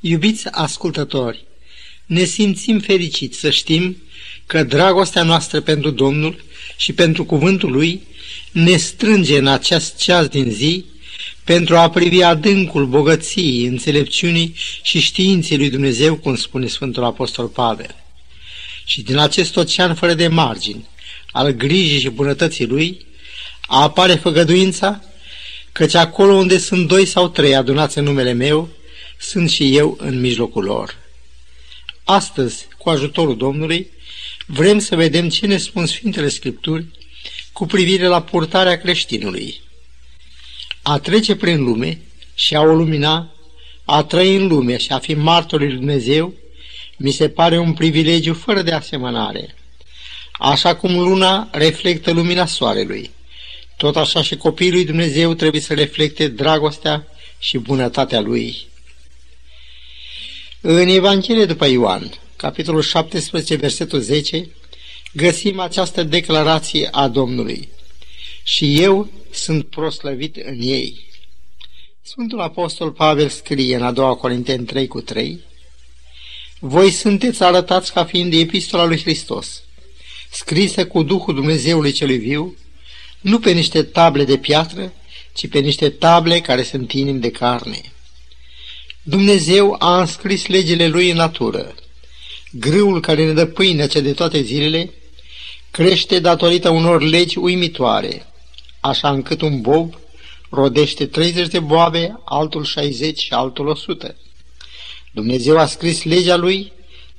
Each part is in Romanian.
Iubiți ascultători, ne simțim fericiți să știm că dragostea noastră pentru Domnul și pentru cuvântul Lui ne strânge în acest ceas din zi pentru a privi adâncul bogăției, înțelepciunii și științei lui Dumnezeu, cum spune Sfântul Apostol Pavel. Și din acest ocean fără de margini, al grijii și bunătății Lui, apare făgăduința căci acolo unde sunt doi sau trei adunați în numele meu, sunt și eu în mijlocul lor. Astăzi, cu ajutorul Domnului, vrem să vedem ce ne spun Sfintele Scripturi cu privire la purtarea creștinului. A trece prin lume și a o lumina, a trăi în lume și a fi martorul lui Dumnezeu, mi se pare un privilegiu fără de asemănare. Așa cum luna reflectă lumina soarelui, tot așa și copiii lui Dumnezeu trebuie să reflecte dragostea și bunătatea lui. În Evanghelie după Ioan, capitolul 17, versetul 10, găsim această declarație a Domnului. Și eu sunt proslăvit în ei. Sfântul Apostol Pavel scrie în a doua Corinteni 3 cu 3, Voi sunteți arătați ca fiind epistola lui Hristos, scrisă cu Duhul Dumnezeului celui viu, nu pe niște table de piatră, ci pe niște table care sunt inimi de carne. Dumnezeu a înscris legile lui în natură. Grâul care ne dă pâinea cea de toate zilele crește datorită unor legi uimitoare, așa încât un bob rodește 30 de boabe, altul 60 și altul 100. Dumnezeu a scris legea lui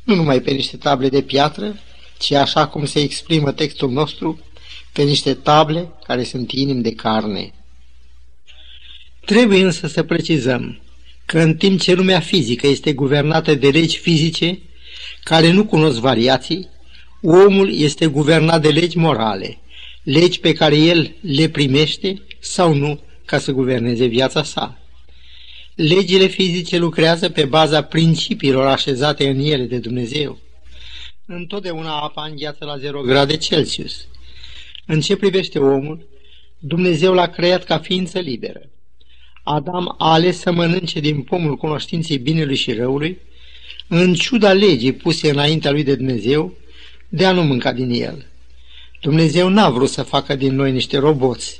nu numai pe niște table de piatră, ci așa cum se exprimă textul nostru, pe niște table care sunt inimi de carne. Trebuie însă să precizăm că în timp ce lumea fizică este guvernată de legi fizice care nu cunosc variații, omul este guvernat de legi morale, legi pe care el le primește sau nu ca să guverneze viața sa. Legile fizice lucrează pe baza principiilor așezate în ele de Dumnezeu. Întotdeauna apa îngheață la 0 grade Celsius. În ce privește omul, Dumnezeu l-a creat ca ființă liberă. Adam a ales să mănânce din pomul cunoștinței binelui și răului, în ciuda legii puse înaintea lui de Dumnezeu, de a nu mânca din el. Dumnezeu n-a vrut să facă din noi niște roboți,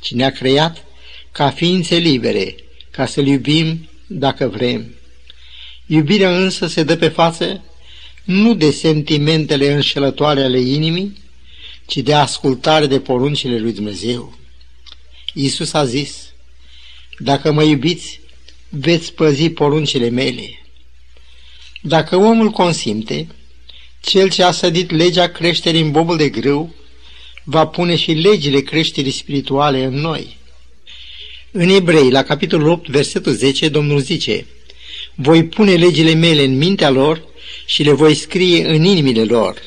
ci ne-a creat ca ființe libere, ca să-L iubim dacă vrem. Iubirea însă se dă pe față nu de sentimentele înșelătoare ale inimii, ci de ascultare de poruncile lui Dumnezeu. Iisus a zis, dacă mă iubiți, veți păzi poruncile mele. Dacă omul consimte, cel ce a sădit legea creșterii în bobul de grâu, va pune și legile creșterii spirituale în noi. În Ebrei, la capitolul 8, versetul 10, Domnul zice, Voi pune legile mele în mintea lor și le voi scrie în inimile lor.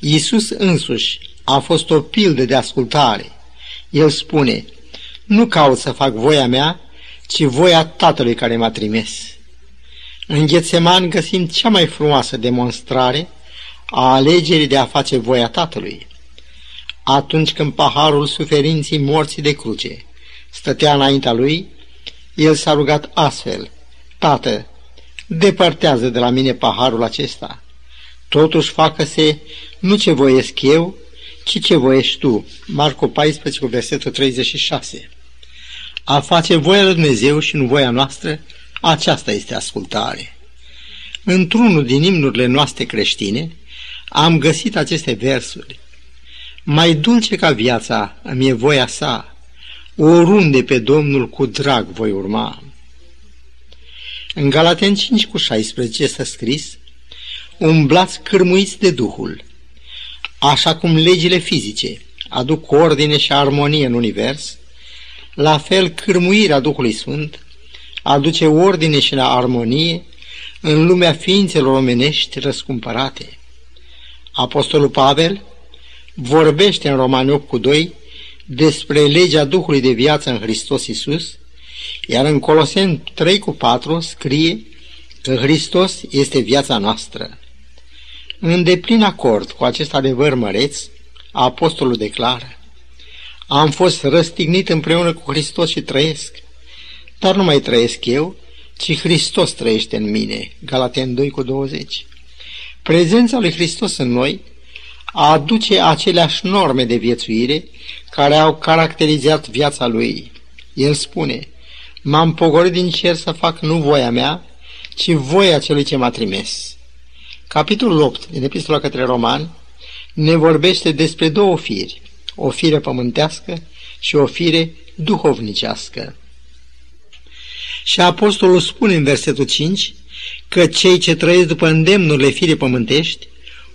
Iisus însuși a fost o pildă de ascultare. El spune, nu caut să fac voia mea, ci voia Tatălui care m-a trimis. În Ghețeman găsim cea mai frumoasă demonstrare a alegerii de a face voia Tatălui. Atunci când paharul suferinții morții de cruce stătea înaintea lui, el s-a rugat astfel, Tată, depărtează de la mine paharul acesta. Totuși facă-se nu ce voiesc eu, ci ce voiești tu. Marco 14, versetul 36. A face voia lui Dumnezeu și nu voia noastră, aceasta este ascultare. Într-unul din imnurile noastre creștine am găsit aceste versuri. Mai dulce ca viața îmi e voia sa, oriunde pe Domnul cu drag voi urma. În Galaten 5 cu 16 este scris, umblați cârmuiți de Duhul, așa cum legile fizice aduc ordine și armonie în univers, la fel cârmuirea Duhului Sfânt aduce ordine și la armonie în lumea ființelor omenești răscumpărate. Apostolul Pavel vorbește în Romani 8 cu 2 despre legea Duhului de viață în Hristos Iisus, iar în Coloseni 3 cu 4 scrie că Hristos este viața noastră. În deplin acord cu acest adevăr măreț, apostolul declară, Am fost răstignit împreună cu Hristos și trăiesc, dar nu mai trăiesc eu, ci Hristos trăiește în mine. Galaten 2 cu 20. Prezența lui Hristos în noi aduce aceleași norme de viețuire care au caracterizat viața lui. El spune, m-am pogorât din cer să fac nu voia mea, ci voia celui ce m-a trimis. Capitolul 8 din Epistola către Roman ne vorbește despre două firi, o fire pământească și o fire duhovnicească. Și apostolul spune în versetul 5 că cei ce trăiesc după îndemnurile firii pământești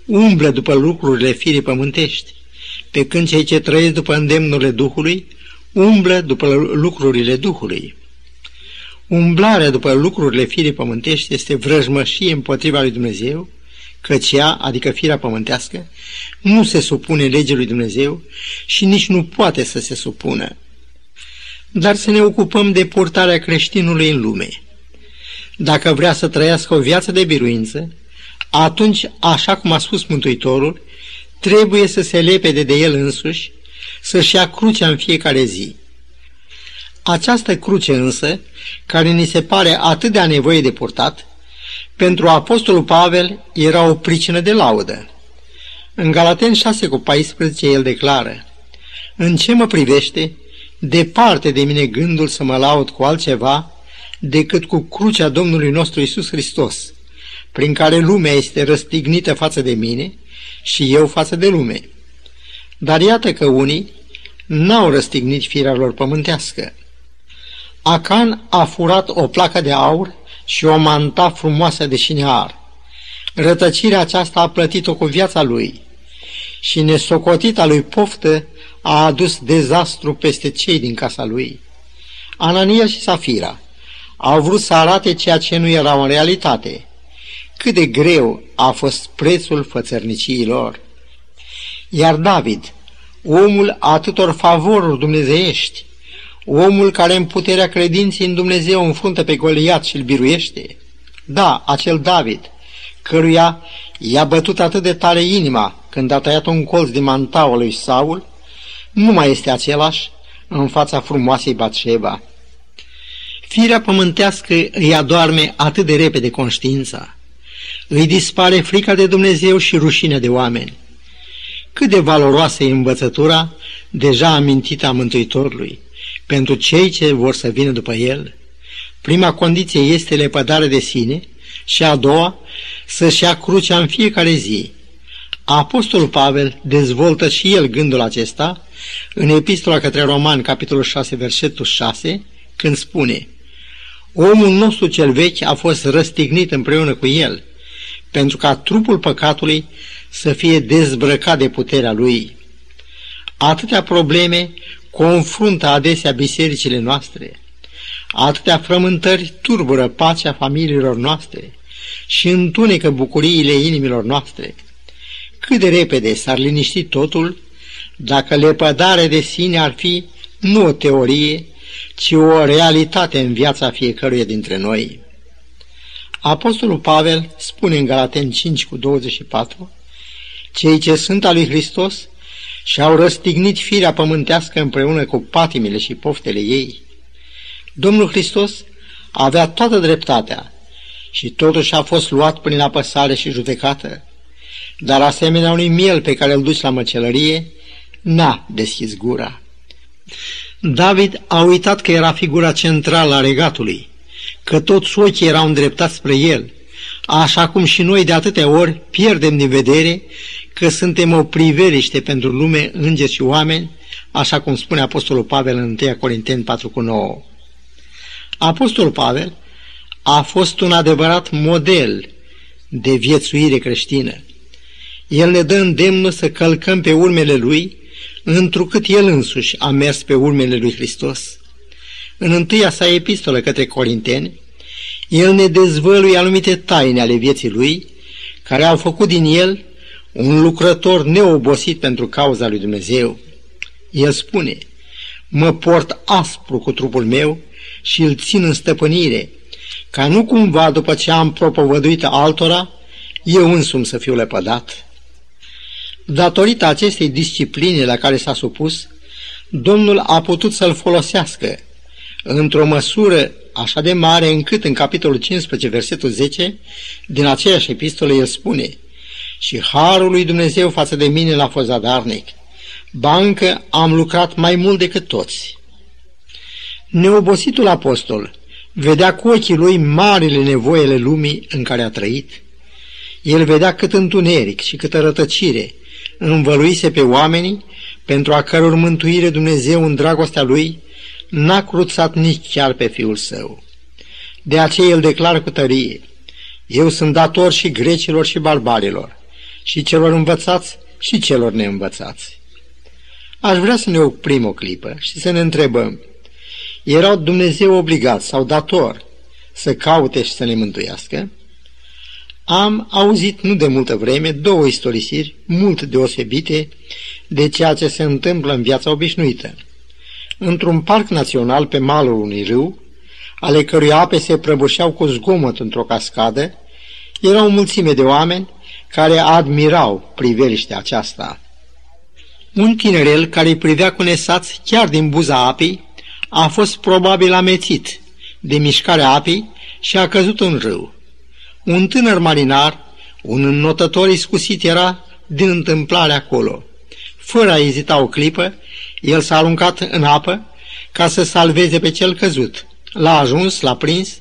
umblă după lucrurile firii pământești, pe când cei ce trăiesc după îndemnurile Duhului umblă după lucrurile Duhului. Umblarea după lucrurile firii pământești este vrăjmășie împotriva lui Dumnezeu, căci ea, adică firea pământească, nu se supune legii lui Dumnezeu și nici nu poate să se supună. Dar să ne ocupăm de purtarea creștinului în lume. Dacă vrea să trăiască o viață de biruință, atunci, așa cum a spus Mântuitorul, trebuie să se lepede de el însuși, să-și ia crucea în fiecare zi. Această cruce însă, care ni se pare atât de a nevoie de purtat, pentru Apostolul Pavel era o pricină de laudă. În Galaten 6 cu 14 el declară, În ce mă privește, departe de mine gândul să mă laud cu altceva decât cu crucea Domnului nostru Isus Hristos, prin care lumea este răstignită față de mine și eu față de lume. Dar iată că unii n-au răstignit firea lor pământească. Acan a furat o placă de aur și o manta frumoasă de șinear. Rătăcirea aceasta a plătit-o cu viața lui și nesocotita lui poftă a adus dezastru peste cei din casa lui. Anania și Safira au vrut să arate ceea ce nu era în realitate. Cât de greu a fost prețul fățărniciilor. Iar David, omul atâtor favoruri dumnezeiești, omul care în puterea credinței în Dumnezeu înfruntă pe Goliat și îl biruiește, da, acel David, căruia i-a bătut atât de tare inima când a tăiat un colț din mantaua lui Saul, nu mai este același în fața frumoasei Batșeba. Firea pământească îi adorme atât de repede conștiința. Îi dispare frica de Dumnezeu și rușinea de oameni. Cât de valoroasă e învățătura deja amintită a Mântuitorului pentru cei ce vor să vină după el. Prima condiție este lepădare de sine și a doua, să-și ia crucea în fiecare zi. Apostolul Pavel dezvoltă și el gândul acesta în Epistola către Roman, capitolul 6, versetul 6, când spune Omul nostru cel vechi a fost răstignit împreună cu el, pentru ca trupul păcatului să fie dezbrăcat de puterea lui. Atâtea probleme confruntă adesea bisericile noastre, atâtea frământări turbură pacea familiilor noastre și întunecă bucuriile inimilor noastre. Cât de repede s-ar liniști totul dacă lepădarea de sine ar fi nu o teorie, ci o realitate în viața fiecăruia dintre noi. Apostolul Pavel spune în Galaten 5 cu 24, Cei ce sunt al lui Hristos și au răstignit firea pământească împreună cu patimile și poftele ei. Domnul Hristos avea toată dreptatea și totuși a fost luat prin apăsare și judecată, dar asemenea unui miel pe care îl duci la măcelărie, n-a deschis gura. David a uitat că era figura centrală a regatului, că toți ochii erau îndreptați spre el, așa cum și noi de atâtea ori pierdem din vedere că suntem o priveliște pentru lume, îngeri și oameni, așa cum spune Apostolul Pavel în 1 Corinteni 4 cu 9. Apostolul Pavel a fost un adevărat model de viețuire creștină. El ne dă îndemnul să călcăm pe urmele lui, întrucât el însuși a mers pe urmele lui Hristos. În întâia sa epistolă către Corinteni, el ne dezvăluie anumite taine ale vieții lui, care au făcut din el un lucrător neobosit pentru cauza lui Dumnezeu. El spune, mă port aspru cu trupul meu și îl țin în stăpânire, ca nu cumva după ce am propovăduit altora, eu însumi să fiu lepădat. Datorită acestei discipline la care s-a supus, Domnul a putut să-l folosească într-o măsură așa de mare încât în capitolul 15, versetul 10, din aceeași epistolă el spune Și harul lui Dumnezeu față de mine l-a fost zadarnic. Bancă am lucrat mai mult decât toți. Neobositul apostol vedea cu ochii lui marile nevoile lumii în care a trăit. El vedea cât întuneric și câtă rătăcire învăluise pe oamenii pentru a căror mântuire Dumnezeu în dragostea lui n-a cruțat nici chiar pe fiul său. De aceea el declară cu tărie, Eu sunt dator și grecilor și barbarilor, și celor învățați și celor neînvățați. Aș vrea să ne oprim o clipă și să ne întrebăm, erau Dumnezeu obligat sau dator să caute și să ne mântuiască? Am auzit nu de multă vreme două istorisiri mult deosebite de ceea ce se întâmplă în viața obișnuită. Într-un parc național pe malul unui râu, ale cărui ape se prăbușeau cu zgomot într-o cascadă, era o mulțime de oameni care admirau priveliștea aceasta. Un tinerel care îi privea cu nesați chiar din buza apei a fost probabil amețit de mișcarea apei și a căzut în râu. Un tânăr marinar, un înnotător iscusit era din întâmplare acolo. Fără a ezita o clipă, el s-a aruncat în apă ca să salveze pe cel căzut. L-a ajuns, l-a prins,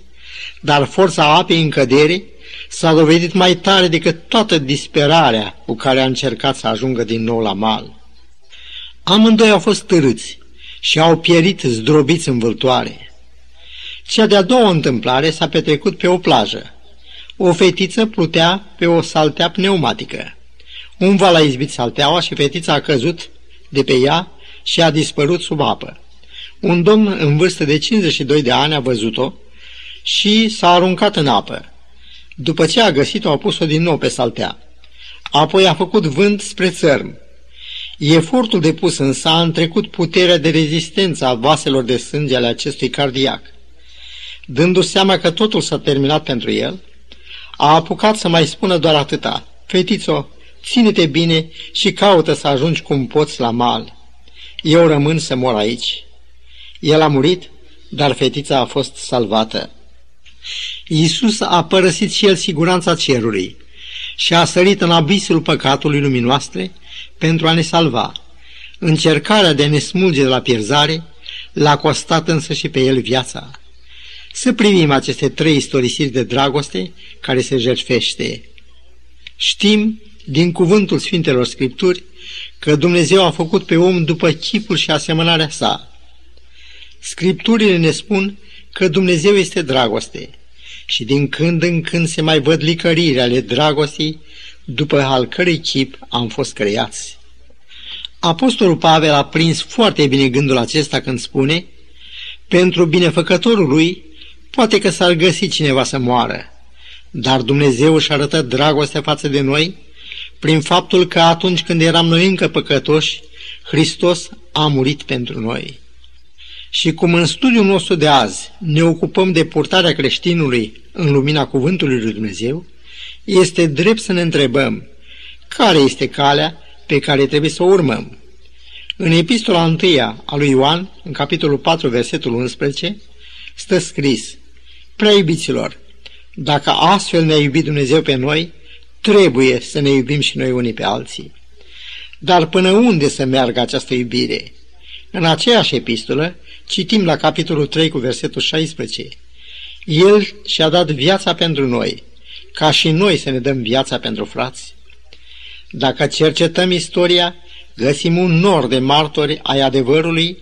dar forța apei în cădere s-a dovedit mai tare decât toată disperarea cu care a încercat să ajungă din nou la mal. Amândoi au fost târâți și au pierit zdrobiți în vâltoare. Cea de-a doua întâmplare s-a petrecut pe o plajă. O fetiță plutea pe o saltea pneumatică. Un val a izbit salteaua și fetița a căzut de pe ea și a dispărut sub apă. Un domn în vârstă de 52 de ani a văzut-o și s-a aruncat în apă. După ce a găsit-o, a pus-o din nou pe saltea. Apoi a făcut vânt spre țărm. Efortul depus însă a întrecut puterea de rezistență a vaselor de sânge ale acestui cardiac. Dându-și seama că totul s-a terminat pentru el, a apucat să mai spună doar atâta. Fetițo, ține-te bine și caută să ajungi cum poți la mal. Eu rămân să mor aici. El a murit, dar fetița a fost salvată. Iisus a părăsit și el siguranța cerului și a sărit în abisul păcatului lumii noastre pentru a ne salva. Încercarea de a ne smulge de la pierzare l-a costat însă și pe el viața. Să privim aceste trei istorisiri de dragoste care se jertfește. Știm din cuvântul Sfintelor Scripturi că Dumnezeu a făcut pe om după chipul și asemănarea sa. Scripturile ne spun că Dumnezeu este dragoste și din când în când se mai văd licăriri ale dragostei după al cărei chip am fost creați. Apostolul Pavel a prins foarte bine gândul acesta când spune pentru binefăcătorul lui poate că s-ar găsi cineva să moară, dar Dumnezeu își arătă dragostea față de noi prin faptul că atunci când eram noi încă păcătoși, Hristos a murit pentru noi. Și cum în studiul nostru de azi ne ocupăm de purtarea creștinului în lumina Cuvântului lui Dumnezeu, este drept să ne întrebăm care este calea pe care trebuie să o urmăm. În epistola 1 a lui Ioan, în capitolul 4, versetul 11, stă scris Prea iubiților, dacă astfel ne-a iubit Dumnezeu pe noi, trebuie să ne iubim și noi unii pe alții. Dar până unde să meargă această iubire? În aceeași epistolă citim la capitolul 3 cu versetul 16. El și-a dat viața pentru noi, ca și noi să ne dăm viața pentru frați. Dacă cercetăm istoria, găsim un nor de martori ai adevărului,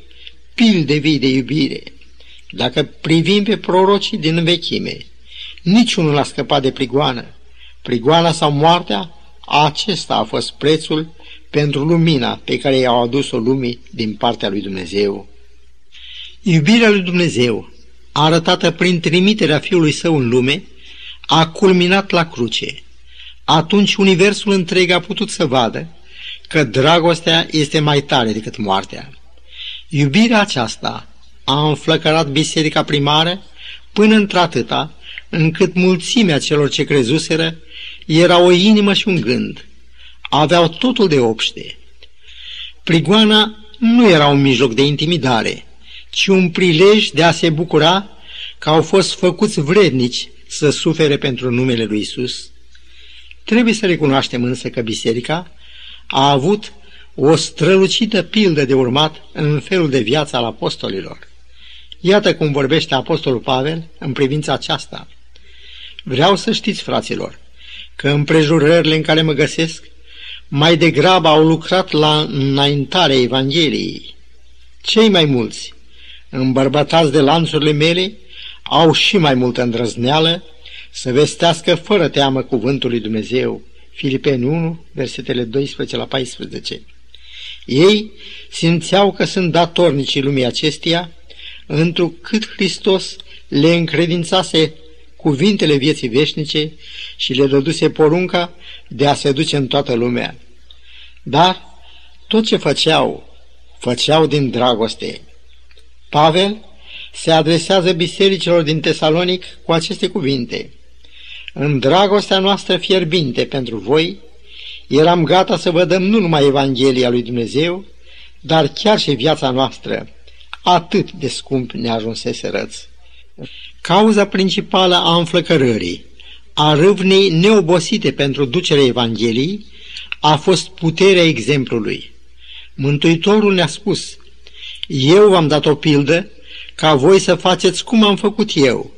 pil de vii de iubire. Dacă privim pe prorocii din vechime, niciunul n-a scăpat de prigoană. Prigoana sau moartea, acesta a fost prețul pentru lumina pe care i-au adus-o lumii din partea lui Dumnezeu. Iubirea lui Dumnezeu, arătată prin trimiterea Fiului Său în lume, a culminat la cruce. Atunci universul întreg a putut să vadă că dragostea este mai tare decât moartea. Iubirea aceasta a înflăcărat biserica primară până într-atâta încât mulțimea celor ce crezuseră era o inimă și un gând. Aveau totul de obște. Prigoana nu era un mijloc de intimidare, ci un prilej de a se bucura că au fost făcuți vrednici să sufere pentru numele lui Isus. Trebuie să recunoaștem însă că biserica a avut o strălucită pildă de urmat în felul de viață al apostolilor. Iată cum vorbește apostolul Pavel în privința aceasta. Vreau să știți, fraților, că împrejurările în care mă găsesc mai degrabă au lucrat la înaintarea Evangheliei. Cei mai mulți, îmbărbătați de lanțurile mele, au și mai multă îndrăzneală să vestească fără teamă cuvântul lui Dumnezeu. Filipeni 1, versetele 12 la 14. Ei simțeau că sunt datornicii lumii acesteia, întrucât Hristos le încredințase cuvintele vieții veșnice și le dăduse porunca de a se duce în toată lumea. Dar tot ce făceau, făceau din dragoste. Pavel se adresează bisericilor din Tesalonic cu aceste cuvinte. În dragostea noastră fierbinte pentru voi, eram gata să vă dăm nu numai Evanghelia lui Dumnezeu, dar chiar și viața noastră, atât de scump ne ajunsese răți. Cauza principală a înflăcărării, a râvnei neobosite pentru ducerea Evangheliei, a fost puterea exemplului. Mântuitorul ne-a spus, Eu v-am dat o pildă ca voi să faceți cum am făcut eu.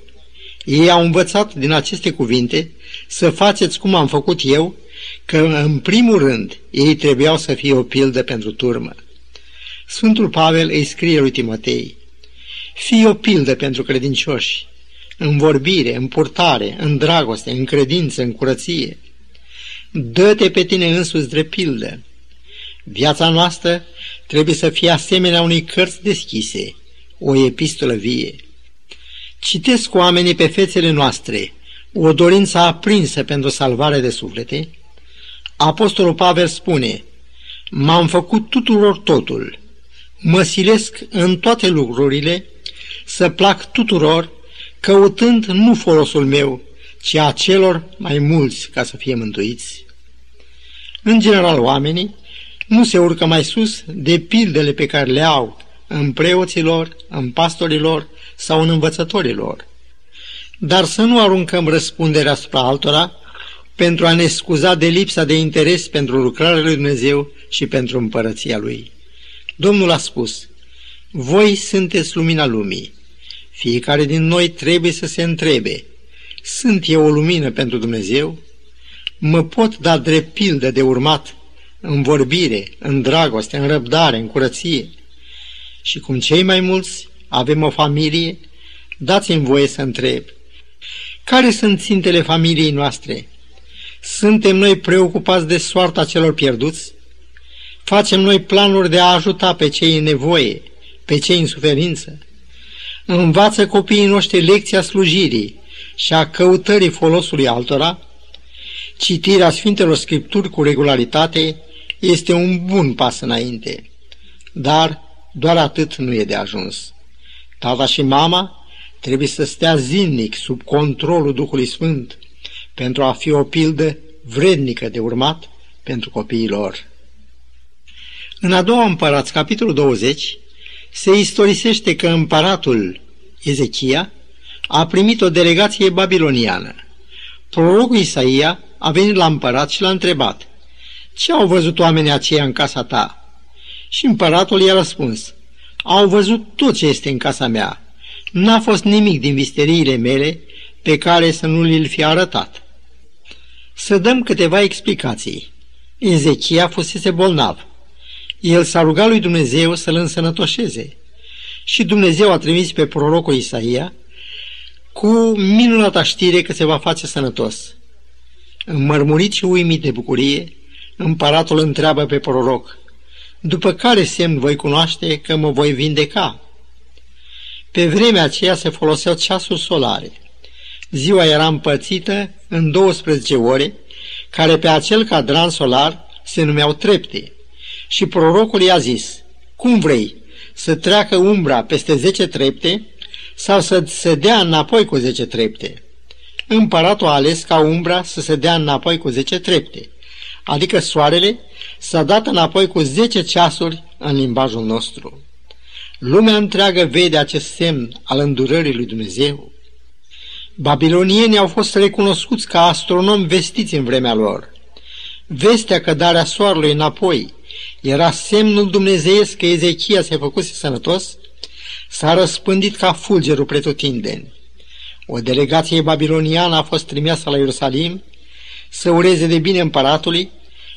Ei au învățat din aceste cuvinte să faceți cum am făcut eu, că în primul rând ei trebuiau să fie o pildă pentru turmă. Sfântul Pavel îi scrie lui Timotei, Fii o pildă pentru credincioși, în vorbire, în purtare, în dragoste, în credință, în curăție. Dă-te pe tine însuți drept pildă. Viața noastră trebuie să fie asemenea unei cărți deschise, o epistolă vie. Citesc oamenii pe fețele noastre o dorință aprinsă pentru salvare de suflete. Apostolul Pavel spune, M-am făcut tuturor totul, mă silesc în toate lucrurile să plac tuturor, căutând nu folosul meu, ci a celor mai mulți ca să fie mântuiți. În general, oamenii nu se urcă mai sus de pildele pe care le au în preoților, în pastorilor sau în învățătorilor. Dar să nu aruncăm răspunderea asupra altora pentru a ne scuza de lipsa de interes pentru lucrarea lui Dumnezeu și pentru împărăția Lui. Domnul a spus, voi sunteți lumina lumii. Fiecare din noi trebuie să se întrebe, sunt eu o lumină pentru Dumnezeu? Mă pot da drept pildă de urmat în vorbire, în dragoste, în răbdare, în curăție? Și cum cei mai mulți avem o familie, dați-mi voie să întreb, care sunt țintele familiei noastre? Suntem noi preocupați de soarta celor pierduți? Facem noi planuri de a ajuta pe cei în nevoie, pe cei în suferință? Învață copiii noștri lecția slujirii și a căutării folosului altora? Citirea Sfintelor Scripturi cu regularitate este un bun pas înainte, dar doar atât nu e de ajuns. Tata și mama trebuie să stea zilnic sub controlul Duhului Sfânt pentru a fi o pildă vrednică de urmat pentru copiii lor. În a doua împărați, capitolul 20, se istorisește că împăratul Ezechia a primit o delegație babiloniană. Prorocul Isaia a venit la împărat și l-a întrebat, Ce au văzut oamenii aceia în casa ta? Și împăratul i-a răspuns, Au văzut tot ce este în casa mea. N-a fost nimic din visteriile mele pe care să nu li-l fi arătat. Să dăm câteva explicații. Ezechia fusese bolnav. El s-a rugat lui Dumnezeu să-l însănătoșeze. Și Dumnezeu a trimis pe prorocul Isaia cu minunata știre că se va face sănătos. Înmărmurit și uimit de bucurie, împăratul întreabă pe proroc, după care semn voi cunoaște că mă voi vindeca? Pe vremea aceea se foloseau ceasuri solare. Ziua era împărțită în 12 ore, care pe acel cadran solar se numeau trepte. Și prorocul i-a zis, cum vrei, să treacă umbra peste 10 trepte sau să se dea înapoi cu 10 trepte? Împăratul a ales ca umbra să se dea înapoi cu 10 trepte, adică soarele s-a dat înapoi cu 10 ceasuri în limbajul nostru. Lumea întreagă vede acest semn al îndurării lui Dumnezeu. Babilonienii au fost recunoscuți ca astronomi vestiți în vremea lor. Vestea că darea soarelui înapoi era semnul dumnezeiesc că Ezechia se făcuse sănătos, s-a răspândit ca fulgerul pretutindeni. O delegație babiloniană a fost trimisă la Ierusalim să ureze de bine împăratului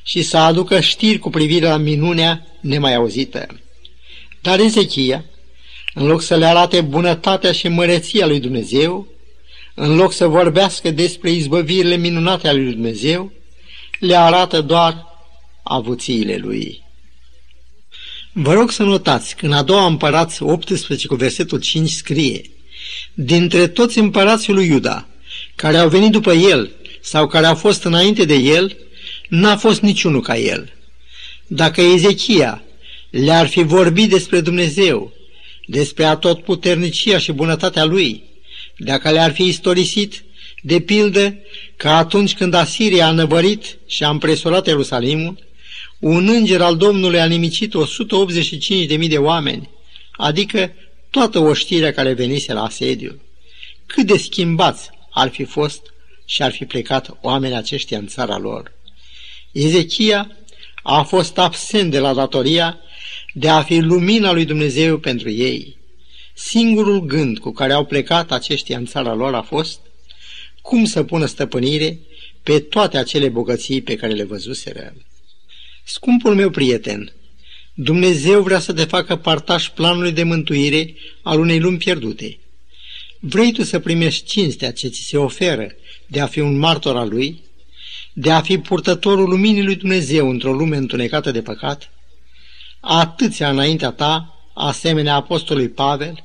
și să aducă știri cu privire la minunea nemai auzită. Dar Ezechia, în loc să le arate bunătatea și măreția lui Dumnezeu, în loc să vorbească despre izbăvirile minunate ale lui Dumnezeu, le arată doar avuțiile lui. Vă rog să notați că în a doua împărați 18 cu versetul 5 scrie Dintre toți împărații lui Iuda, care au venit după el sau care au fost înainte de el, n-a fost niciunul ca el. Dacă Ezechia le-ar fi vorbit despre Dumnezeu, despre atotputernicia și bunătatea lui, dacă le-ar fi istorisit, de pildă, că atunci când Asiria a năvărit și a împresurat Ierusalimul, un înger al Domnului a nimicit 185.000 de oameni, adică toată oștirea care venise la asediu. Cât de schimbați ar fi fost și ar fi plecat oamenii aceștia în țara lor. Ezechia a fost absent de la datoria de a fi lumina lui Dumnezeu pentru ei. Singurul gând cu care au plecat aceștia în țara lor a fost cum să pună stăpânire pe toate acele bogății pe care le văzuseră. Scumpul meu prieten, Dumnezeu vrea să te facă partaș planului de mântuire al unei lumi pierdute. Vrei tu să primești cinstea ce ți se oferă de a fi un martor al lui, de a fi purtătorul luminii lui Dumnezeu într-o lume întunecată de păcat? Atâția înaintea ta, asemenea apostolului Pavel,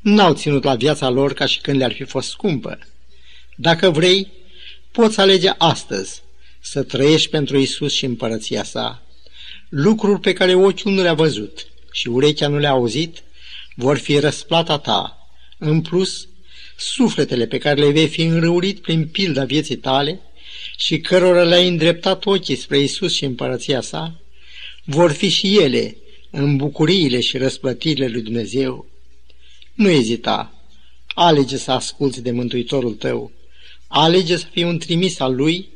n-au ținut la viața lor ca și când le-ar fi fost scumpă. Dacă vrei, poți alege astăzi să trăiești pentru Isus și împărăția sa. Lucruri pe care ochiul nu le-a văzut și urechea nu le-a auzit, vor fi răsplata ta. În plus, sufletele pe care le vei fi înrăurit prin pilda vieții tale și cărora le-ai îndreptat ochii spre Isus și împărăția sa, vor fi și ele în bucuriile și răsplătirile lui Dumnezeu. Nu ezita, alege să asculți de Mântuitorul tău, alege să fii un trimis al lui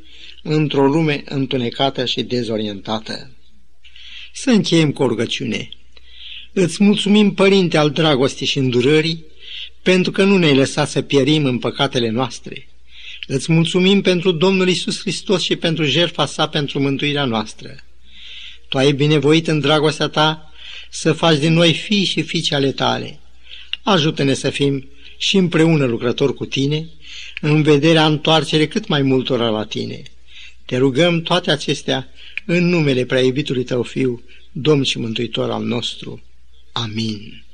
într-o lume întunecată și dezorientată. Să încheiem cu o rugăciune. Îți mulțumim, Părinte al dragostii și îndurării, pentru că nu ne-ai lăsat să pierim în păcatele noastre. Îți mulțumim pentru Domnul Isus Hristos și pentru jertfa sa pentru mântuirea noastră. Tu ai binevoit în dragostea ta să faci din noi fii și fiice ale tale. Ajută-ne să fim și împreună lucrători cu tine, în vederea întoarcere cât mai multora la tine. Te rugăm toate acestea în numele prea iubitului tău Fiu, Domn și Mântuitor al nostru. Amin.